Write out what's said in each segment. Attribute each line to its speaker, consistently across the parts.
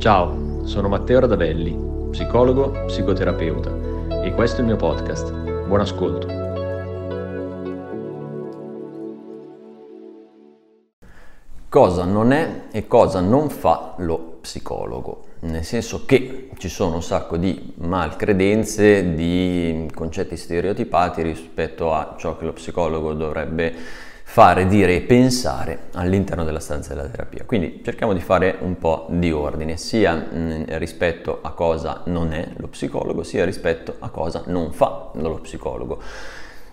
Speaker 1: Ciao, sono Matteo Radavelli, psicologo, psicoterapeuta e questo è il mio podcast. Buon ascolto.
Speaker 2: Cosa non è e cosa non fa lo psicologo? Nel senso che ci sono un sacco di malcredenze, di concetti stereotipati rispetto a ciò che lo psicologo dovrebbe fare, dire e pensare all'interno della stanza della terapia. Quindi cerchiamo di fare un po' di ordine, sia mh, rispetto a cosa non è lo psicologo, sia rispetto a cosa non fa lo psicologo.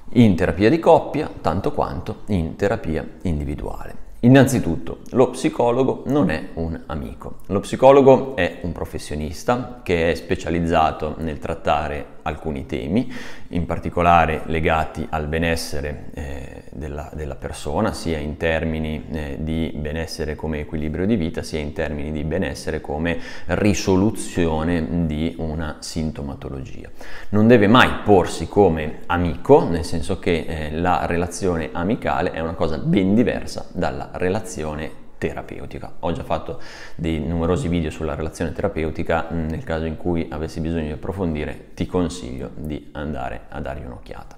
Speaker 2: In terapia di coppia, tanto quanto in terapia individuale. Innanzitutto, lo psicologo non è un amico. Lo psicologo è un professionista che è specializzato nel trattare alcuni temi, in particolare legati al benessere eh, della, della, persona, sia in termini eh, di benessere come equilibrio di vita, sia in termini di benessere come risoluzione di una sintomatologia. Non deve mai porsi come amico, nel senso che eh, la relazione amicale è una cosa ben diversa dalla relazione terapeutica. Ho già fatto dei numerosi video sulla relazione terapeutica, nel caso in cui avessi bisogno di approfondire ti consiglio di andare a dargli un'occhiata.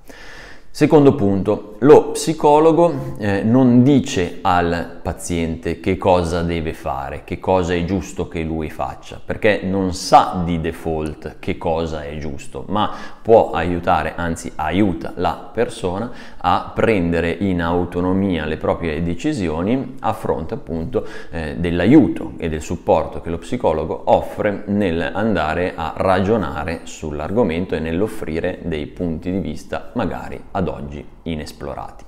Speaker 2: Secondo punto, lo psicologo eh, non dice al paziente che cosa deve fare, che cosa è giusto che lui faccia, perché non sa di default che cosa è giusto, ma può aiutare, anzi aiuta la persona a prendere in autonomia le proprie decisioni a fronte appunto eh, dell'aiuto e del supporto che lo psicologo offre nell'andare a ragionare sull'argomento e nell'offrire dei punti di vista magari ad oggi inesplorati.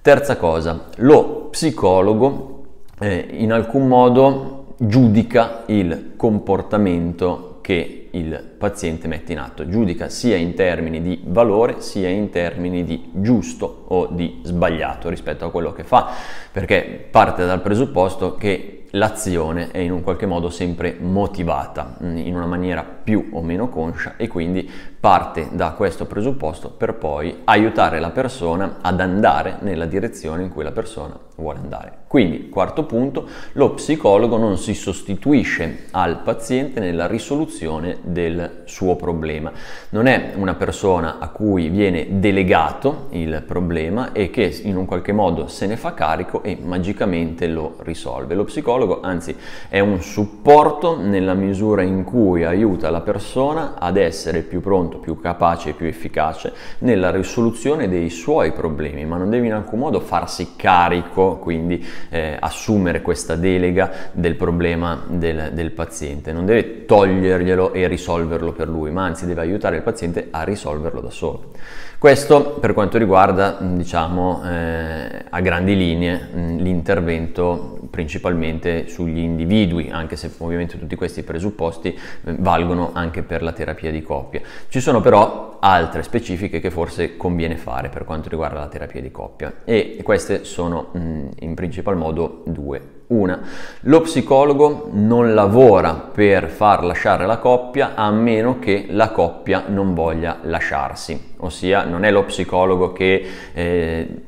Speaker 2: Terza cosa, lo psicologo eh, in alcun modo giudica il comportamento che il paziente mette in atto, giudica sia in termini di valore sia in termini di giusto o di sbagliato rispetto a quello che fa, perché parte dal presupposto che l'azione è in un qualche modo sempre motivata mm, in una maniera più o meno conscia e quindi parte da questo presupposto per poi aiutare la persona ad andare nella direzione in cui la persona vuole andare. Quindi, quarto punto, lo psicologo non si sostituisce al paziente nella risoluzione del suo problema. Non è una persona a cui viene delegato il problema e che in un qualche modo se ne fa carico e magicamente lo risolve. Lo psicologo, anzi, è un supporto nella misura in cui aiuta la persona ad essere più pronto, più capace e più efficace nella risoluzione dei suoi problemi, ma non deve in alcun modo farsi carico, quindi eh, assumere questa delega del problema del, del paziente, non deve toglierglielo e risolverlo per lui, ma anzi deve aiutare il paziente a risolverlo da solo. Questo per quanto riguarda, diciamo, eh, a grandi linee l'intervento principalmente sugli individui, anche se ovviamente tutti questi presupposti eh, valgono anche per la terapia di coppia. Ci sono però altre specifiche che forse conviene fare per quanto riguarda la terapia di coppia e queste sono mh, in principal modo due. Una, lo psicologo non lavora per far lasciare la coppia a meno che la coppia non voglia lasciarsi, ossia non è lo psicologo che eh, Mm,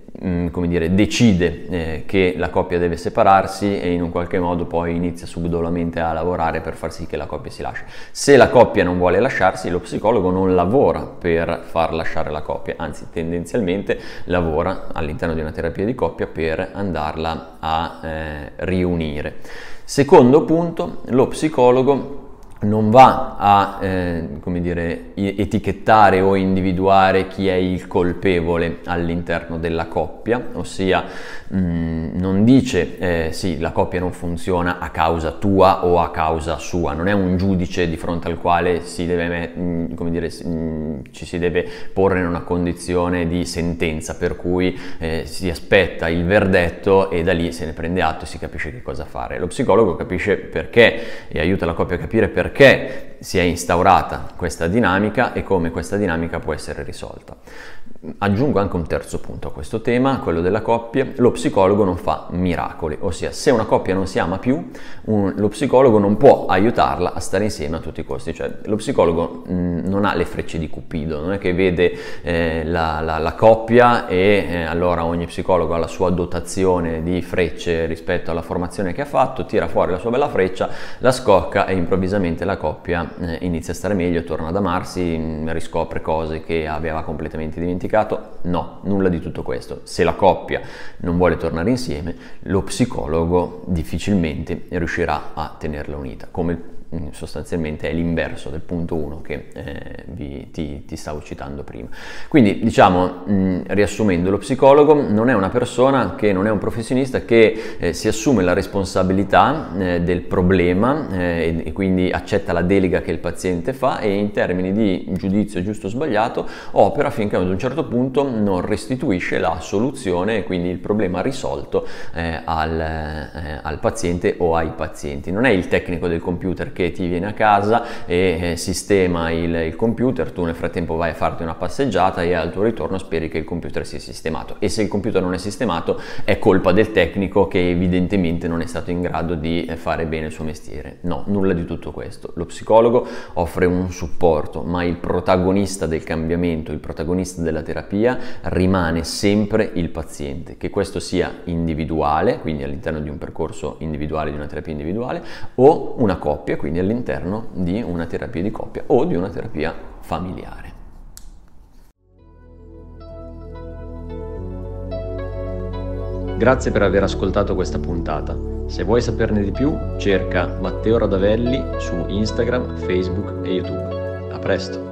Speaker 2: come dire, decide eh, che la coppia deve separarsi e in un qualche modo poi inizia subdolamente a lavorare per far sì che la coppia si lasci. Se la coppia non vuole lasciarsi, lo psicologo non lavora per far lasciare la coppia, anzi tendenzialmente lavora all'interno di una terapia di coppia per andarla a eh, riunire. Secondo punto, lo psicologo non va a eh, dire, etichettare o individuare chi è il colpevole all'interno della coppia, ossia mh, mm, non dice eh, sì, la coppia non funziona a causa tua o a causa sua, non è un giudice di fronte al quale si deve, mh, mm, dire, mh, mm, ci si deve porre in una condizione di sentenza, per cui eh, si aspetta il verdetto e da lì se ne prende atto e si capisce che cosa fare. Lo psicologo capisce perché e aiuta la coppia a capire perché perché si è instaurata questa dinamica e come questa dinamica può essere risolta. Aggiungo anche un terzo punto a questo tema, quello della coppia. Lo psicologo non fa miracoli, ossia se una coppia non si ama più, un, lo psicologo non può aiutarla a stare insieme a tutti i costi. Cioè, lo psicologo mh, non ha le frecce di Cupido, non è che vede eh, la, la, la, coppia e eh, allora ogni psicologo ha la sua dotazione di frecce rispetto alla formazione che ha fatto, tira fuori la sua bella freccia, la scocca e improvvisamente la coppia eh, inizia a stare meglio, torna ad amarsi, mh, riscopre cose che aveva completamente dimenticato dimenticato? No, nulla di tutto questo. Se la coppia non vuole tornare insieme, lo psicologo difficilmente riuscirà a tenerla unita, come sostanzialmente è l'inverso del punto 1 che eh, vi, ti, ti, stavo citando prima. Quindi diciamo, mh, riassumendo, lo psicologo non è una persona che non è un professionista che eh, si assume la responsabilità eh, del problema eh, e, e, quindi accetta la delega che il paziente fa e in termini di giudizio giusto o sbagliato opera finché ad un certo punto non restituisce la soluzione e quindi il problema risolto eh, al, eh, al paziente o ai pazienti. Non è il tecnico del computer che che ti viene a casa e eh, sistema il, il, computer, tu nel frattempo vai a farti una passeggiata e al tuo ritorno speri che il computer sia sistemato e se il computer non è sistemato è colpa del tecnico che evidentemente non è stato in grado di eh, fare bene il suo mestiere. No, nulla di tutto questo. Lo psicologo offre un supporto, ma il protagonista del cambiamento, il protagonista della terapia rimane sempre il paziente, che questo sia individuale, quindi all'interno di un percorso individuale, di una terapia individuale, o una coppia, quindi quindi all'interno di una terapia di coppia o di una terapia familiare.
Speaker 1: Grazie per aver ascoltato questa puntata. Se vuoi saperne di più, cerca Matteo Radavelli su Instagram, Facebook e YouTube. A presto!